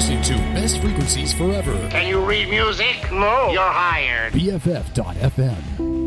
listening to Best Frequencies Forever. Can you read music? No. You're hired. BFF.FM.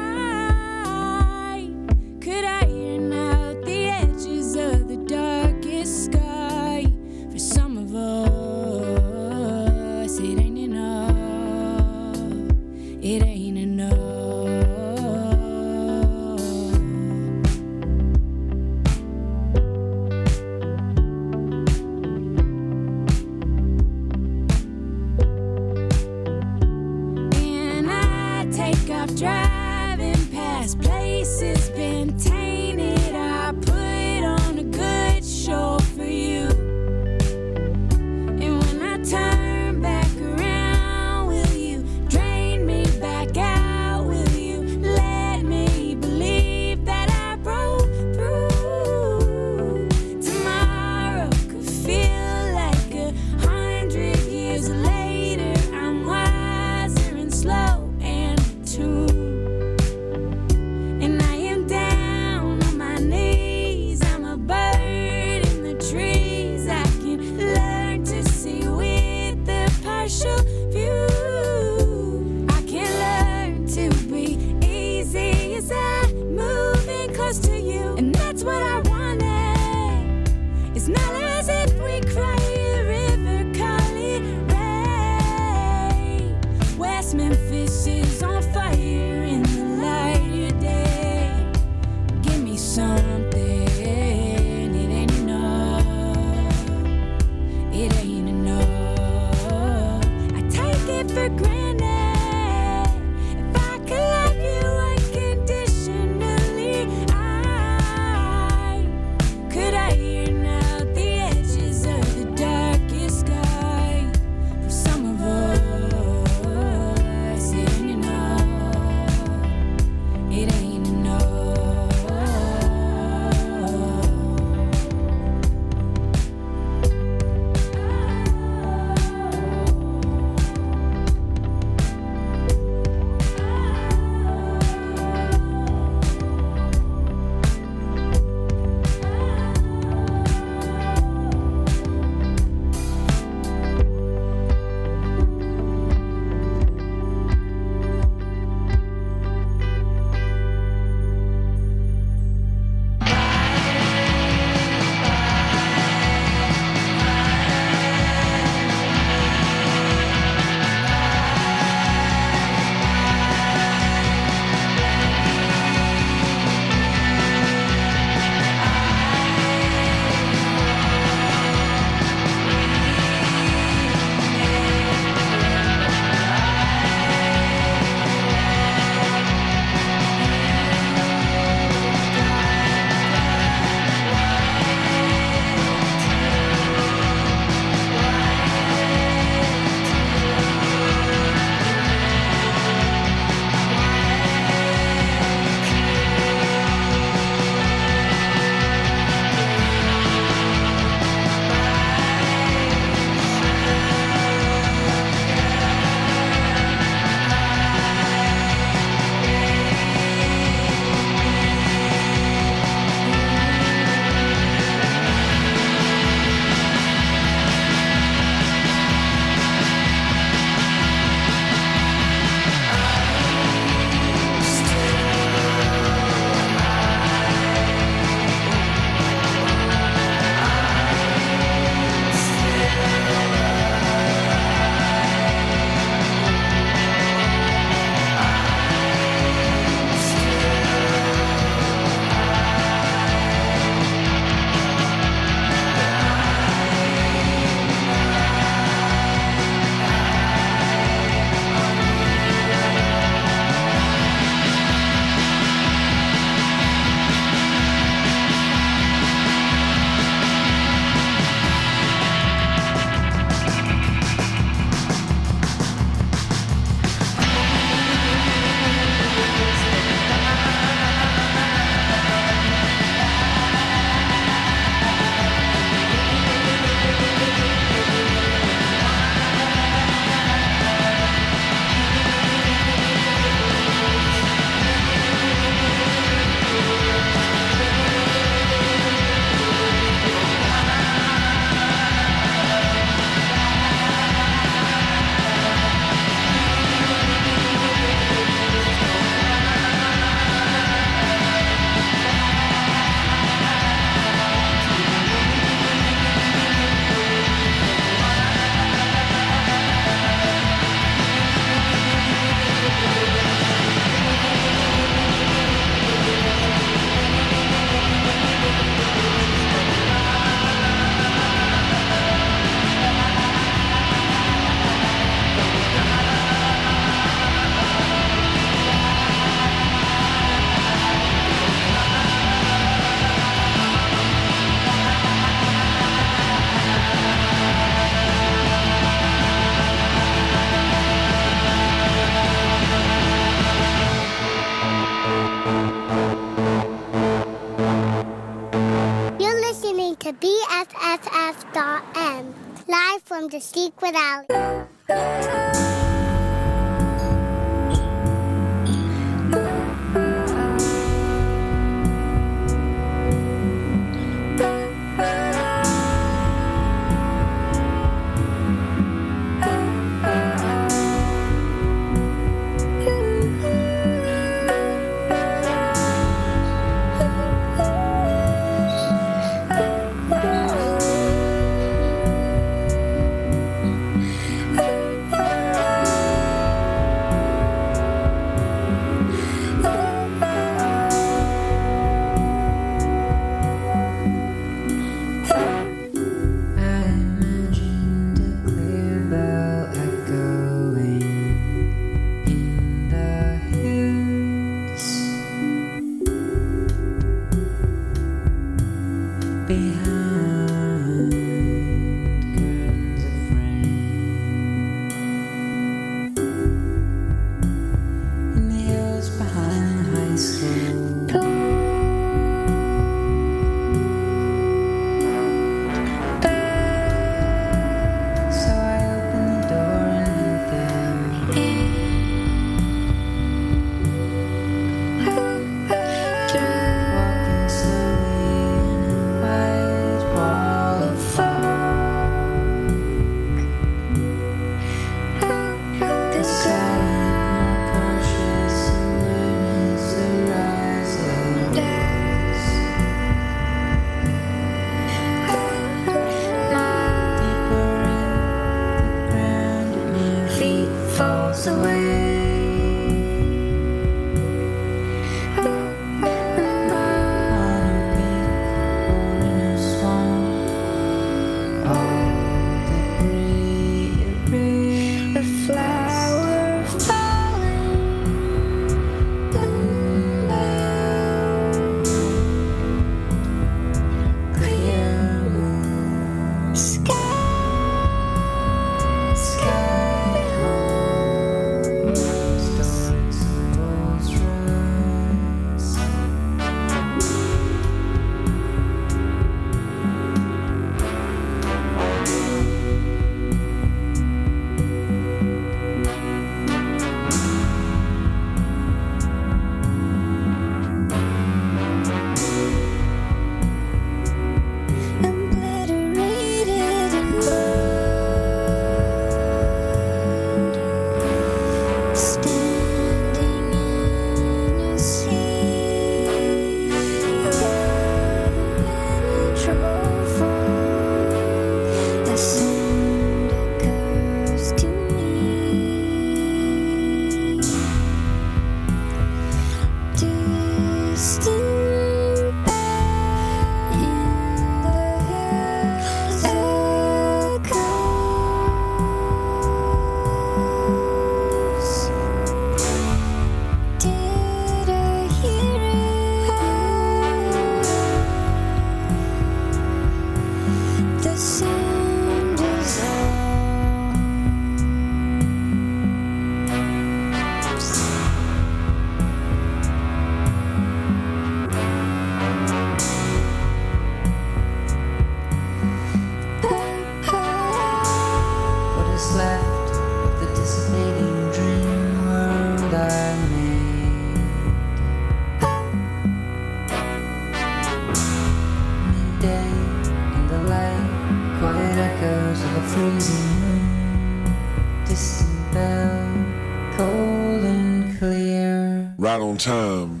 on time,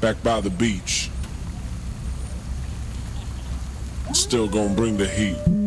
back by the beach. Still gonna bring the heat.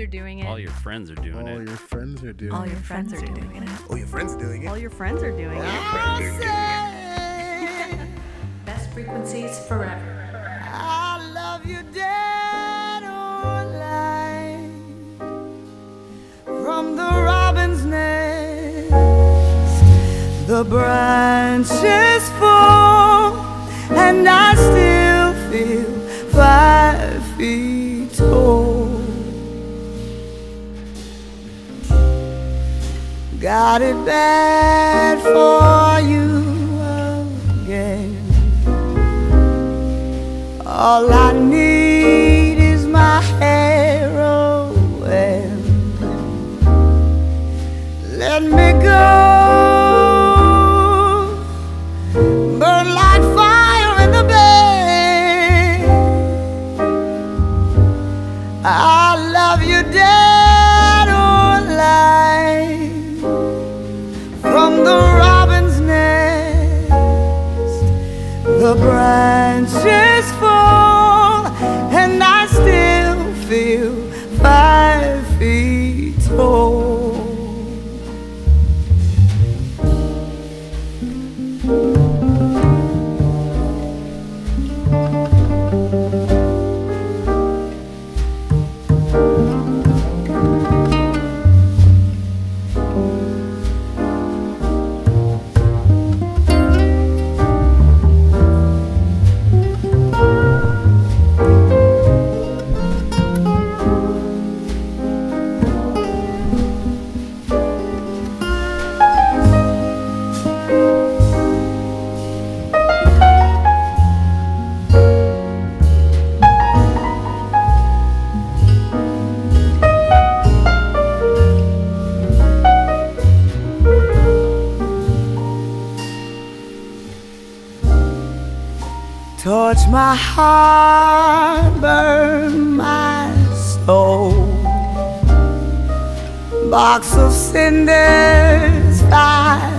Are doing it. All your friends are doing it. All it. your friends are doing it. All it. your friends are doing it. Oh, your friends are doing it. All your friends are doing it. Best frequencies forever. I love you dead or alive. From the robin's nest, the branches fall, and I still feel five feet Got it bad for you again. All I need is my heroin. Let me go. The branches my heart, burn my soul. Box of cinders, five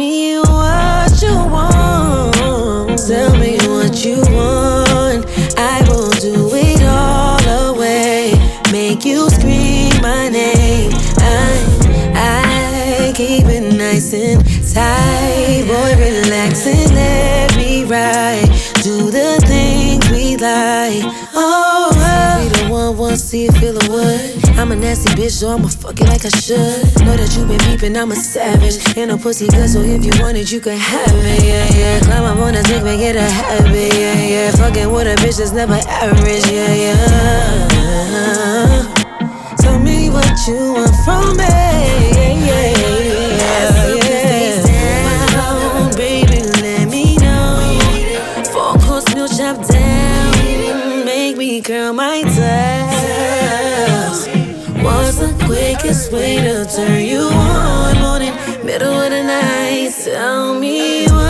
me what you want. Tell me what you want. I will do it all away. Make you scream my name. I, I keep it nice and tight. Boy, relax and let me ride. Do the things we like. Oh, oh. be the one, see feel the wood. I'm a nasty bitch, so I'ma fuck it like I should. Know that you been beeping, I'm a savage. Ain't a pussy good, so if you want it, you can have it. Yeah, yeah. Climb up on the dick, make it a habit. Yeah, yeah. Fucking with a bitch that's never average. Yeah, yeah. Tell me what you want from me. Yeah, yeah, yeah. Down, baby, let quickest way to turn you on? Morning, middle of the night. Tell me what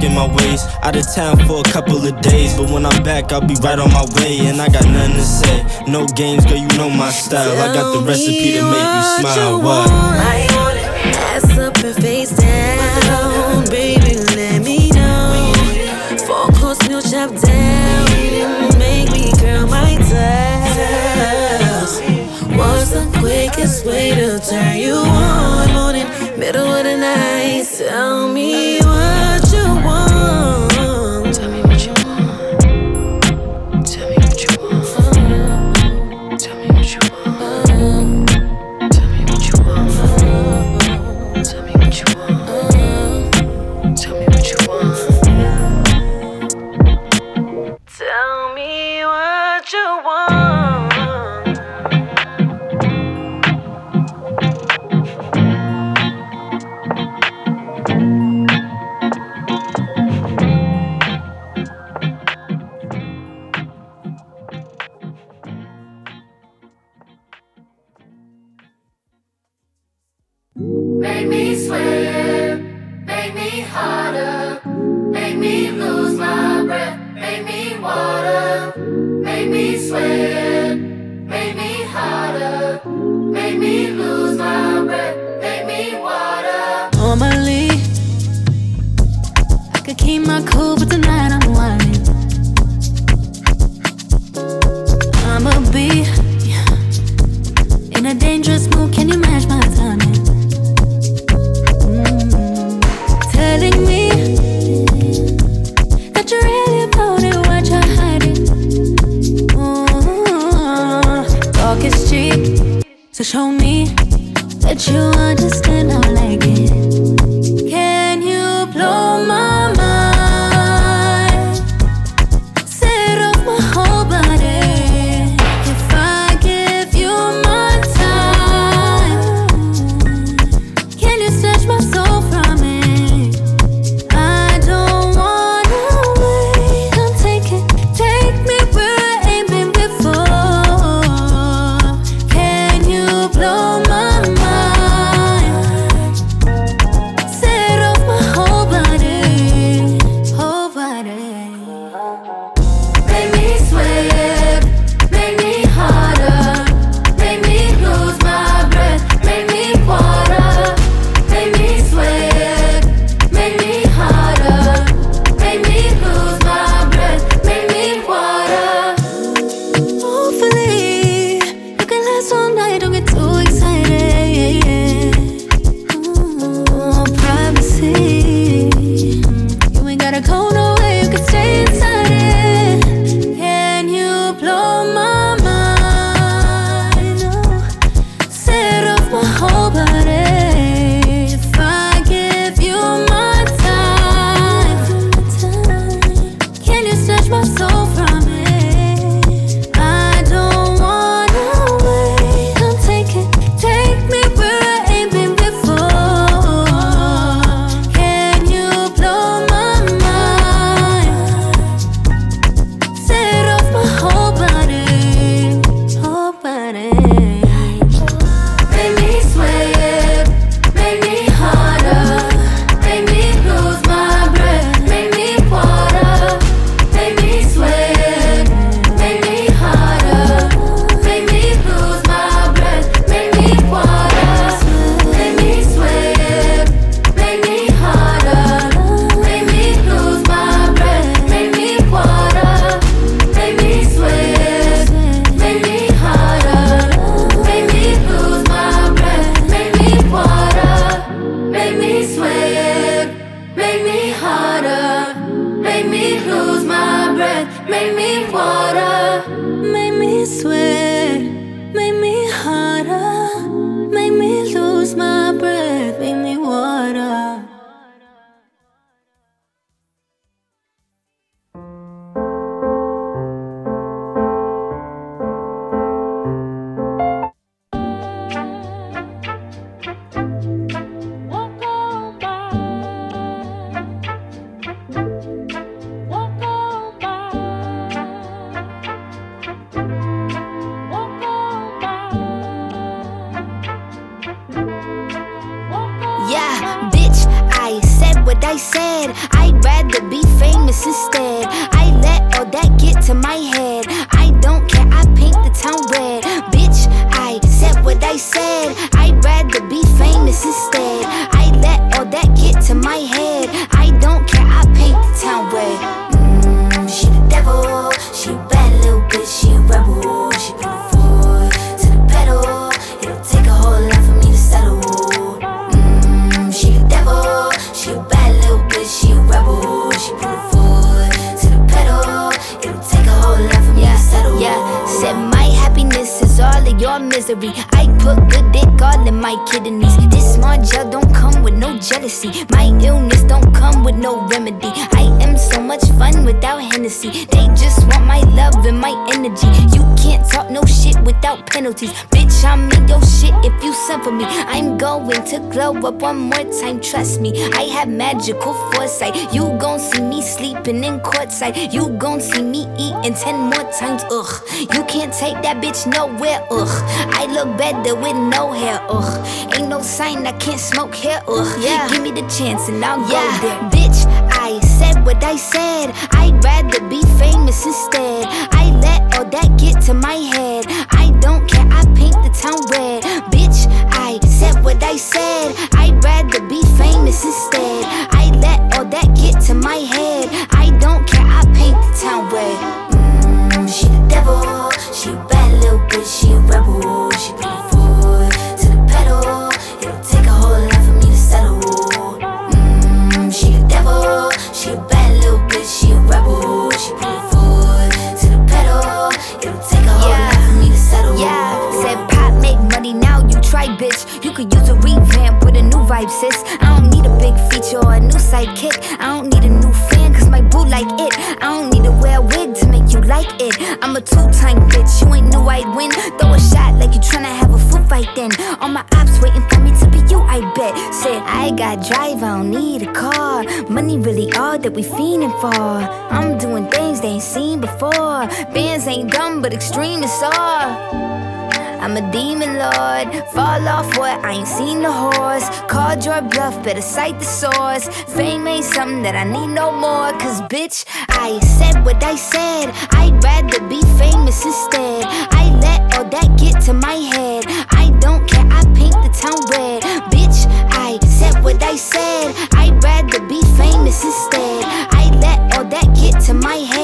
in my ways. Out of town for a couple of days, but when I'm back, I'll be right on my way. And I got nothing to say. No games, girl, you know my style. I got the recipe to make you smile. What? I want it. Ass up and face down. Baby, let me know. Four course meal chop down. Make me curl my toes. What's the quickest way to turn you on? Morning, middle of the night. Tell me me. I have magical foresight. You gon' see me sleeping in courtside. You gon' see me eating ten more times. Ugh, you can't take that bitch nowhere. Ugh, I look better with no hair. Ugh, ain't no sign I can't smoke hair. Ugh, yeah. give me the chance and I'll yeah. go there. Bitch, I said what I said. I'd rather be famous instead. I let all that get to my head. I don't care. I paint the town red. Bitch, said what I said. I'd rather be famous instead. I let all that get to my head. drive, I don't need a car. Money really all that we fiending for. I'm doing things they ain't seen before. Bands ain't dumb, but extreme is all. I'm a demon lord. Fall off what? I ain't seen the horse. Called your bluff, better cite the source. Fame ain't something that I need no more. Cause bitch, I said what I said. I'd rather be famous instead. I let all that get to my head. I don't care, I paint the town red. Bitch, said what I said. I'd rather be famous instead. I let all that get to my head.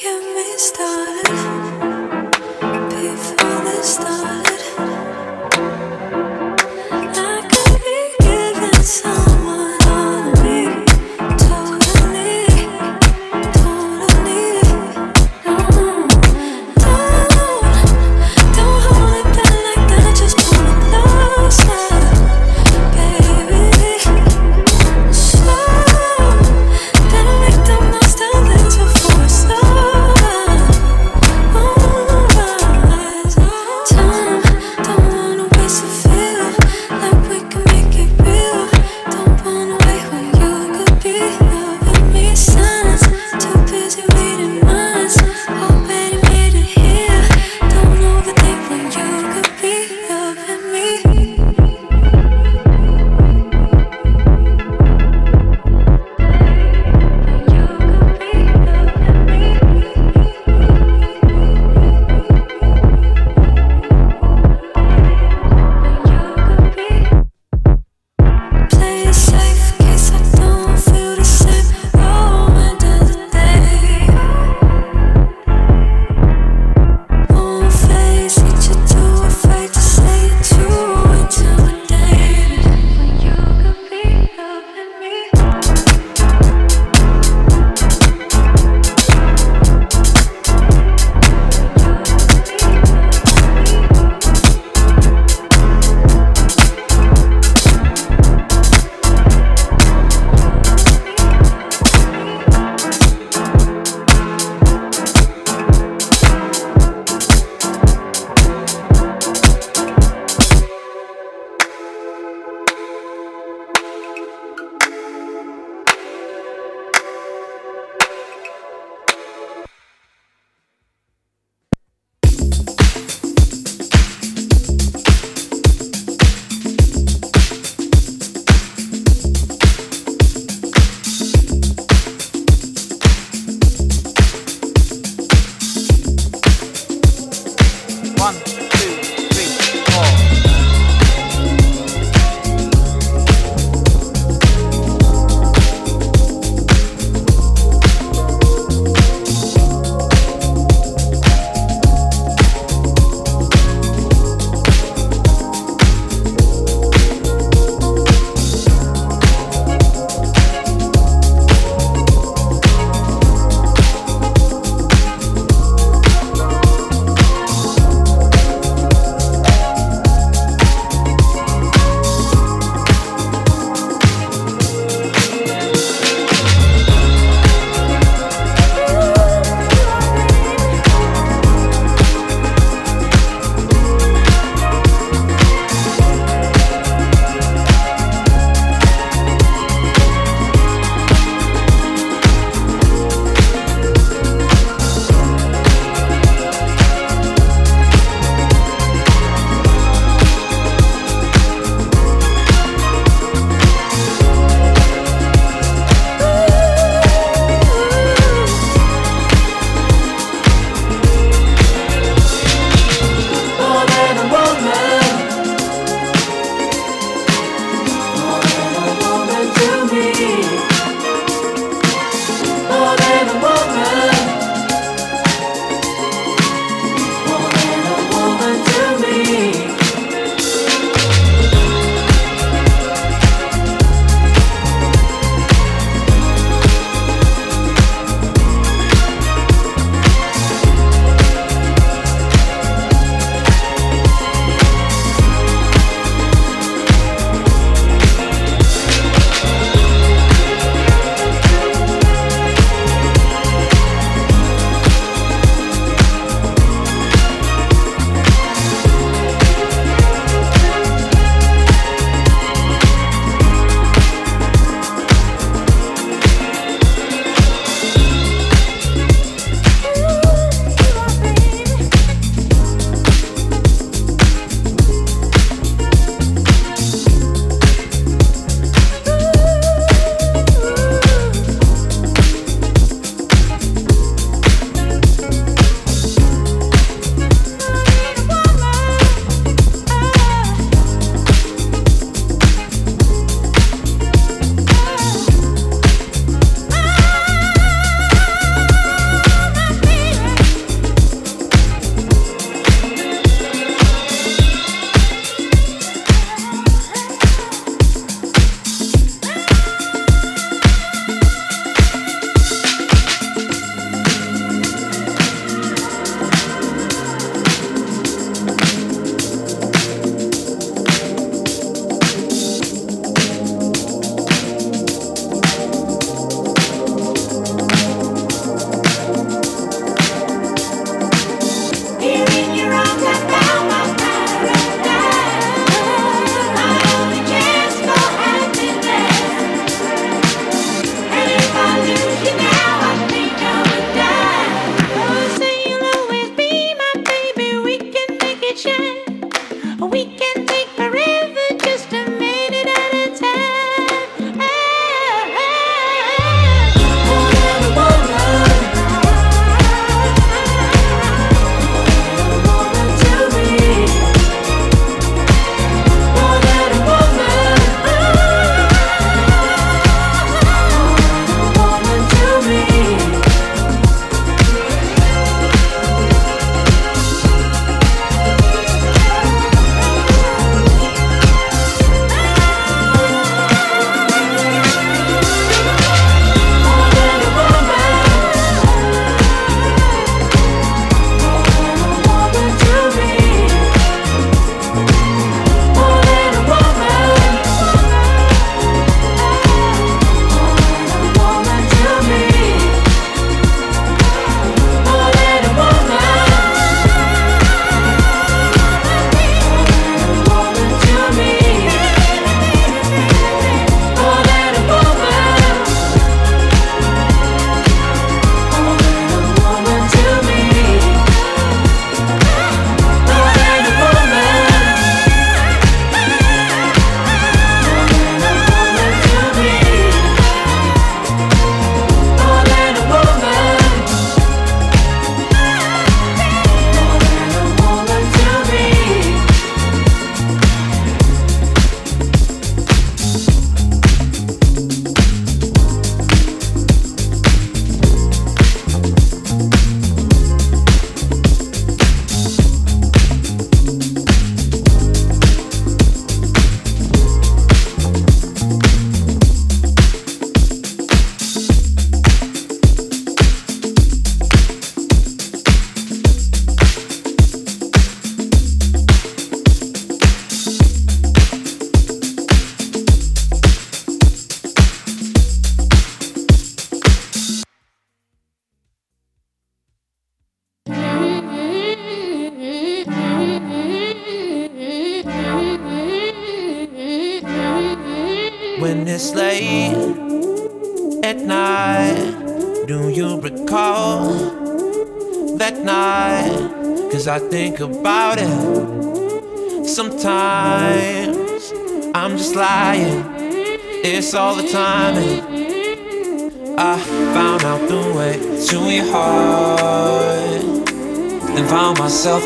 Get me started before this started.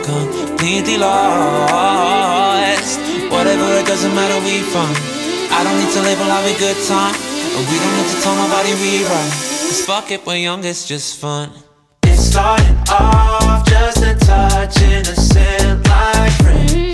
Completely lost. Whatever, it doesn't matter, we fun. I don't need to label a good time, and we don't need to tell nobody we right. Cause fuck it, we're young, it's just fun. It started off just a touch innocent, like friend,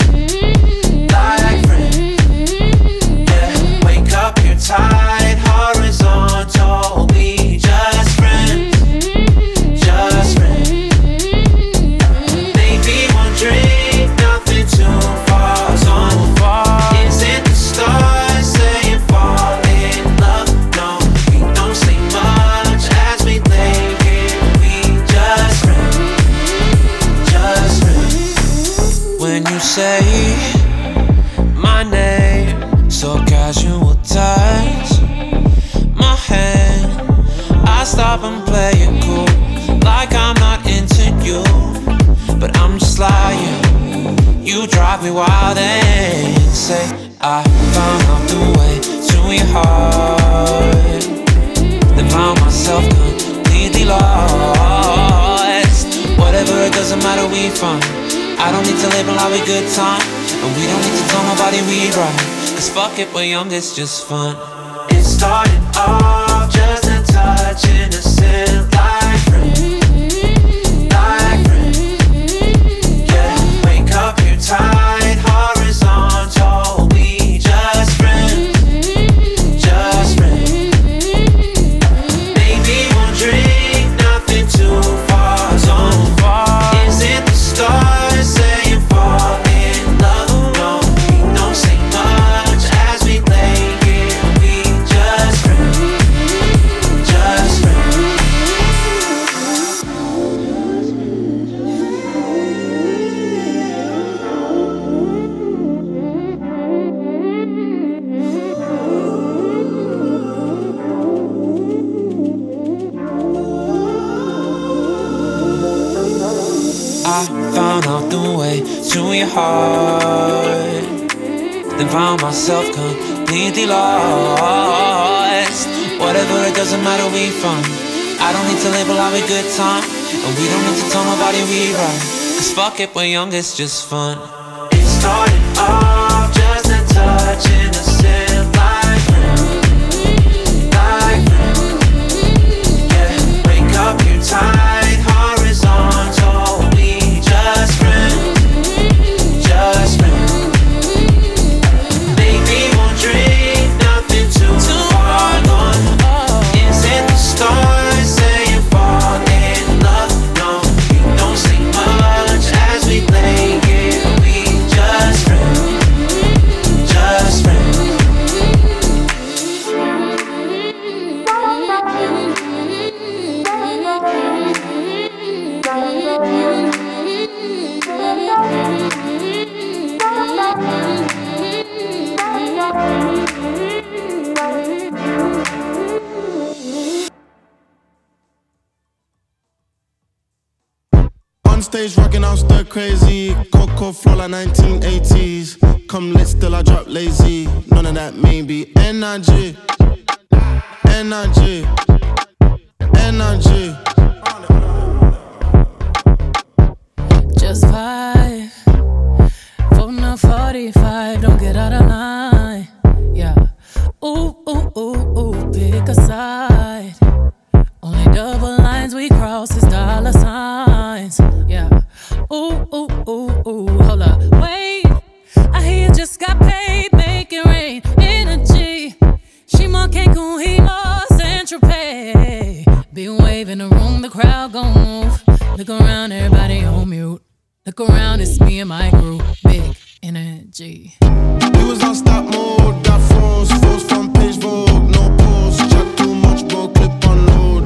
Drive me wild and say I found the way to your heart, then found myself completely lost. Whatever, it doesn't matter, we fine. I don't need to label we good time, and we don't need to tell nobody we right. Cause fuck it, we're young, it's just fun. It started off just a touch innocent, like friend, like completely lost. Whatever, it doesn't matter, we fun. I don't need to label we good time. And we don't need to tell nobody we right. Cause fuck it, we're young, it's just fun. Energy. Energy. Energy. Just five. Phone a 45, don't get out of line. Yeah. Ooh, ooh, ooh, ooh, pick a side. Only double lines we cross is dollar signs. Yeah. Ooh, ooh, ooh, ooh, hold up. Wait. I hear you just got paid, make it rain. More Cancun, more Central Pay. Be waving the room, the crowd gon' move. Look around, everybody on mute. Look around, it's me and my crew. Big energy. We was on stop mode. Got froze. Froze from page Vogue. No pause. Chat too much, bro. Clip on load.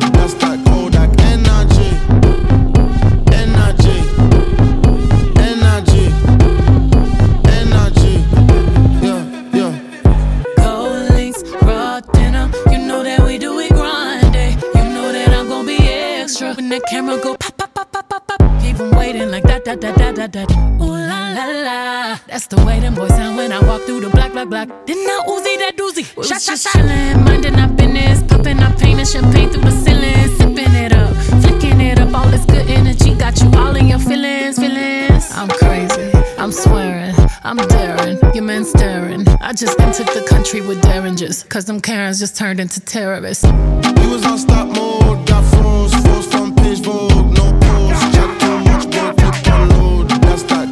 the camera go pop, pop, pop, pop, pop, pop. Keep them waiting like that, da da da da da. Ooh la la la. That's the way them boys sound when I walk through the black black black. Then I Uzi that doozy. We shot, shot, chilling, minding our business, popping our pain and champagne through the ceiling, sipping it up, flicking it up. All this good energy got you all in your feelings, feelings. I'm crazy. I'm swearing. I'm daring, your men staring. I just entered the country with derringers, cause them Karens just turned into terrorists. We was on stop mode, got phones, force from page vogue, no post. Check too much, boy, put on load. That's that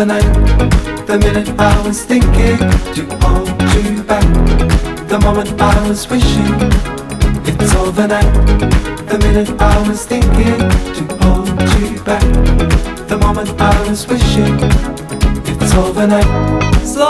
it's overnight. The minute I was thinking to hold you back. The moment I was wishing it's overnight. The minute I was thinking to hold you back. The moment I was wishing it's overnight. Slow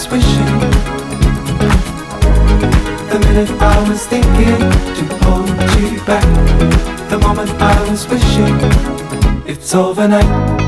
Was wishing. The minute I was thinking to hold you back, the moment I was wishing. It's overnight.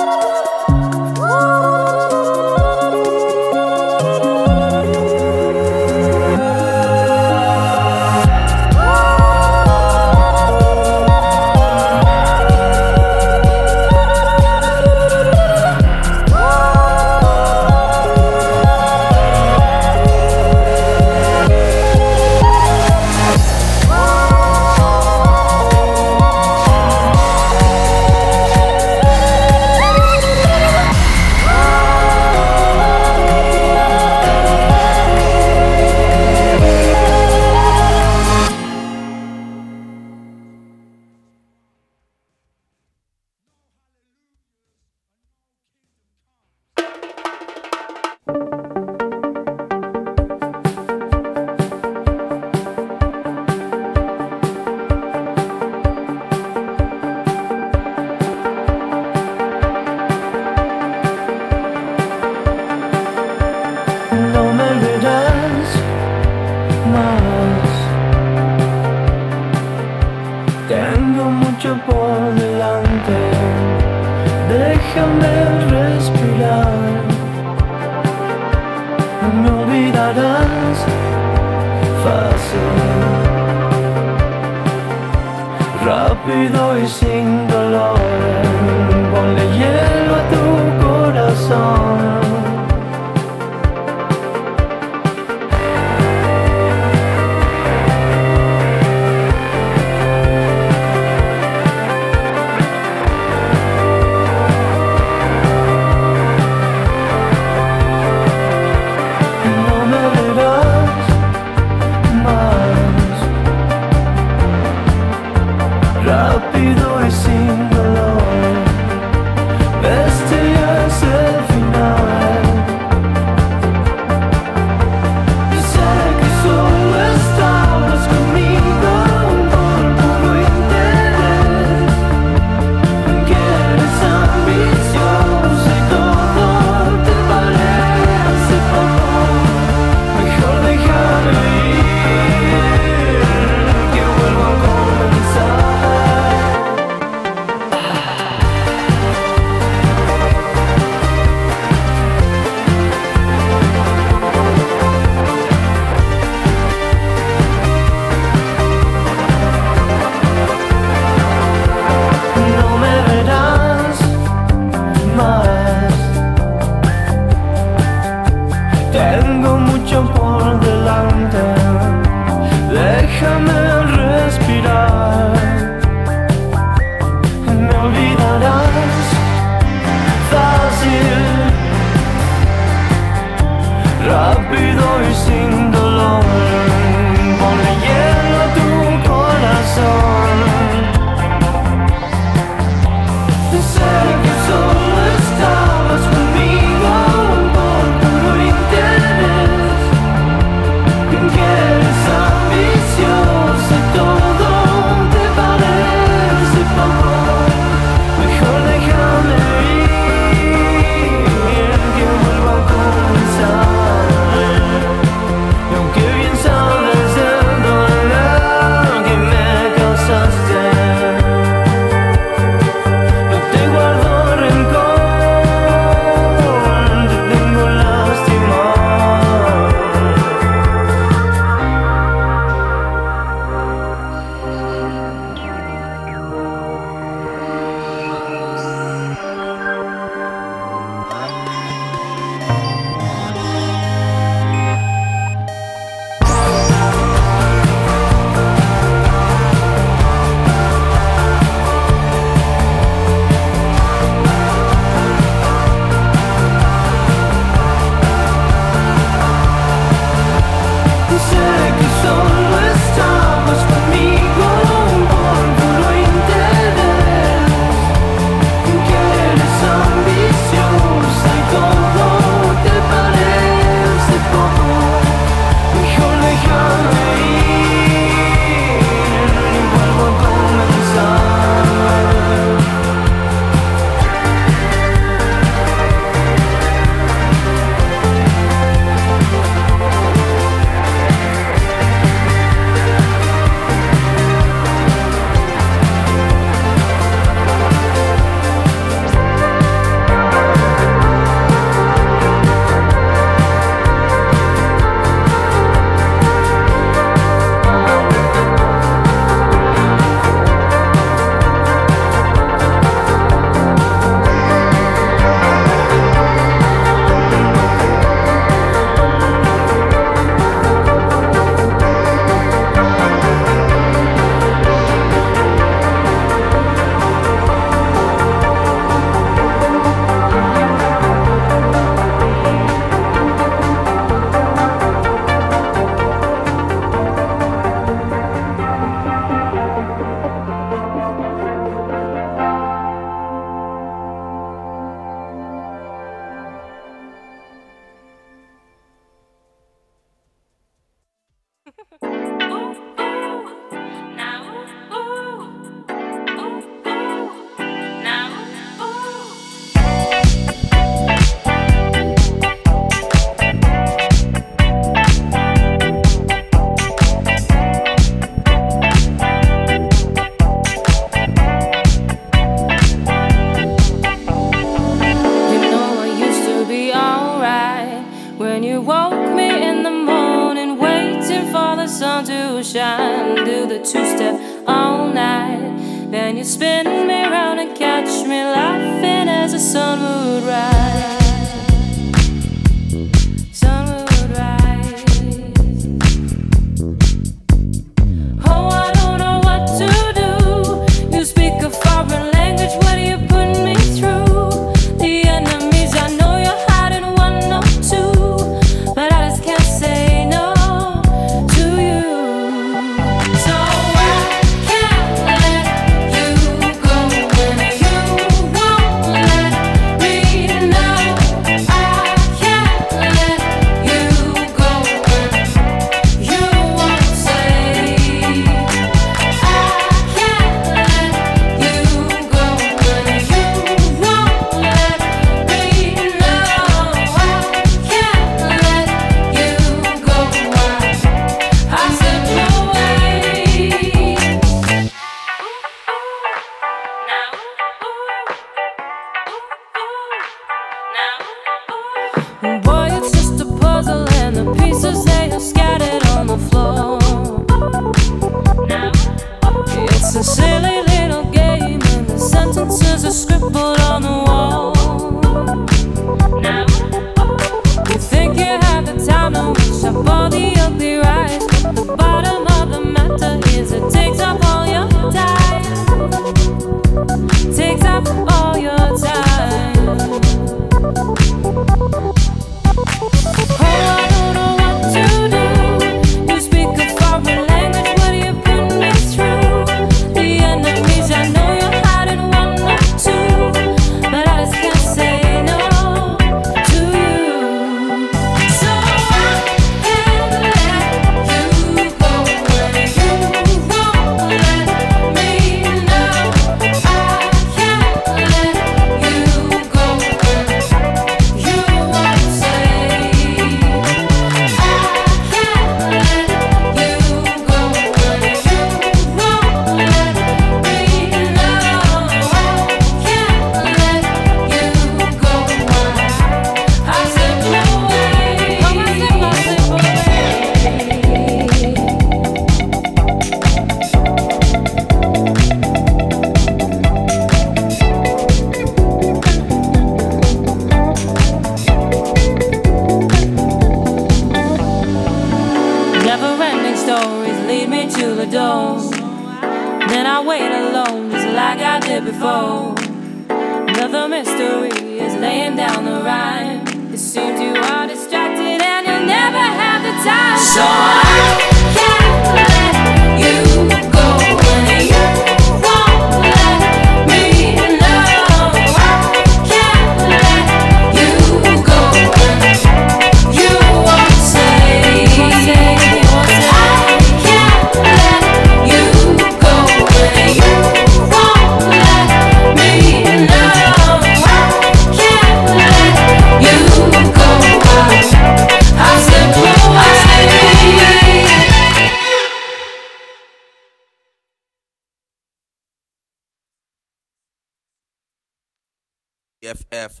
BFF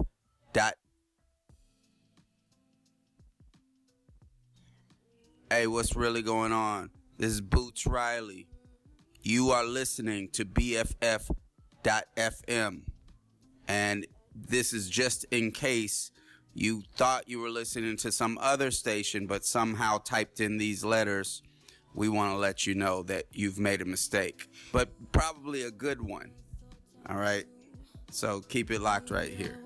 dot. Hey, what's really going on? This is Boots Riley. You are listening to BFF dot FM, and this is just in case you thought you were listening to some other station, but somehow typed in these letters. We want to let you know that you've made a mistake, but probably a good one. All right. So keep it locked right here.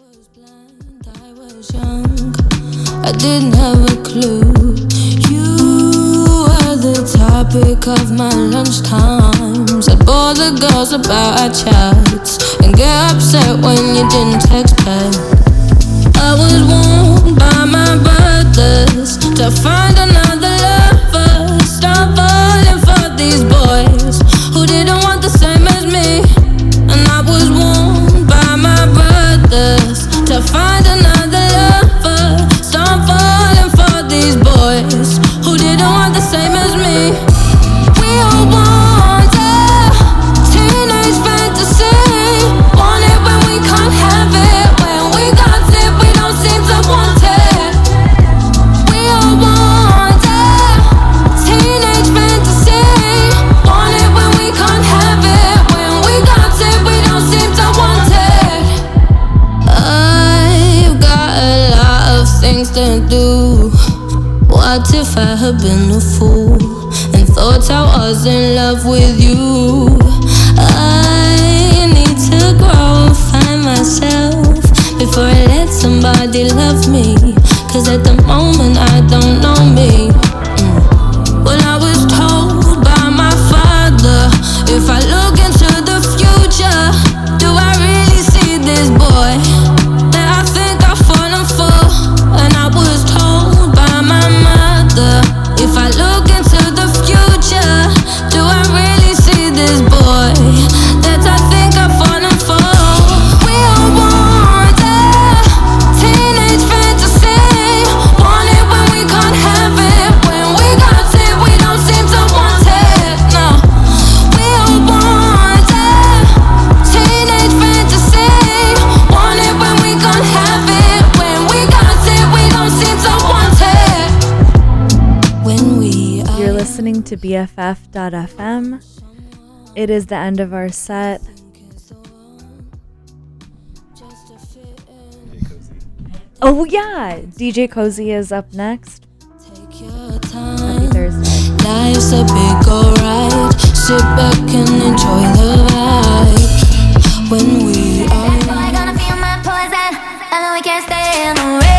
I didn't have a clue. You were the topic of my lunchtimes. I bore the girls about our chats and get upset when you didn't text back. I was warned by my brothers to find another lover. Stop falling for these boys who didn't want the if I had been a fool and thought I was in love with you? I need to grow and find myself before I let somebody love me. Cause at the BFF.fm. It is the end of our set. Oh yeah, DJ Cozy is up next. Happy Thursday. Life's a big alright. Sit back and enjoy the vibe. When we are I gonna feel my poison, and then we can't stay in the rain.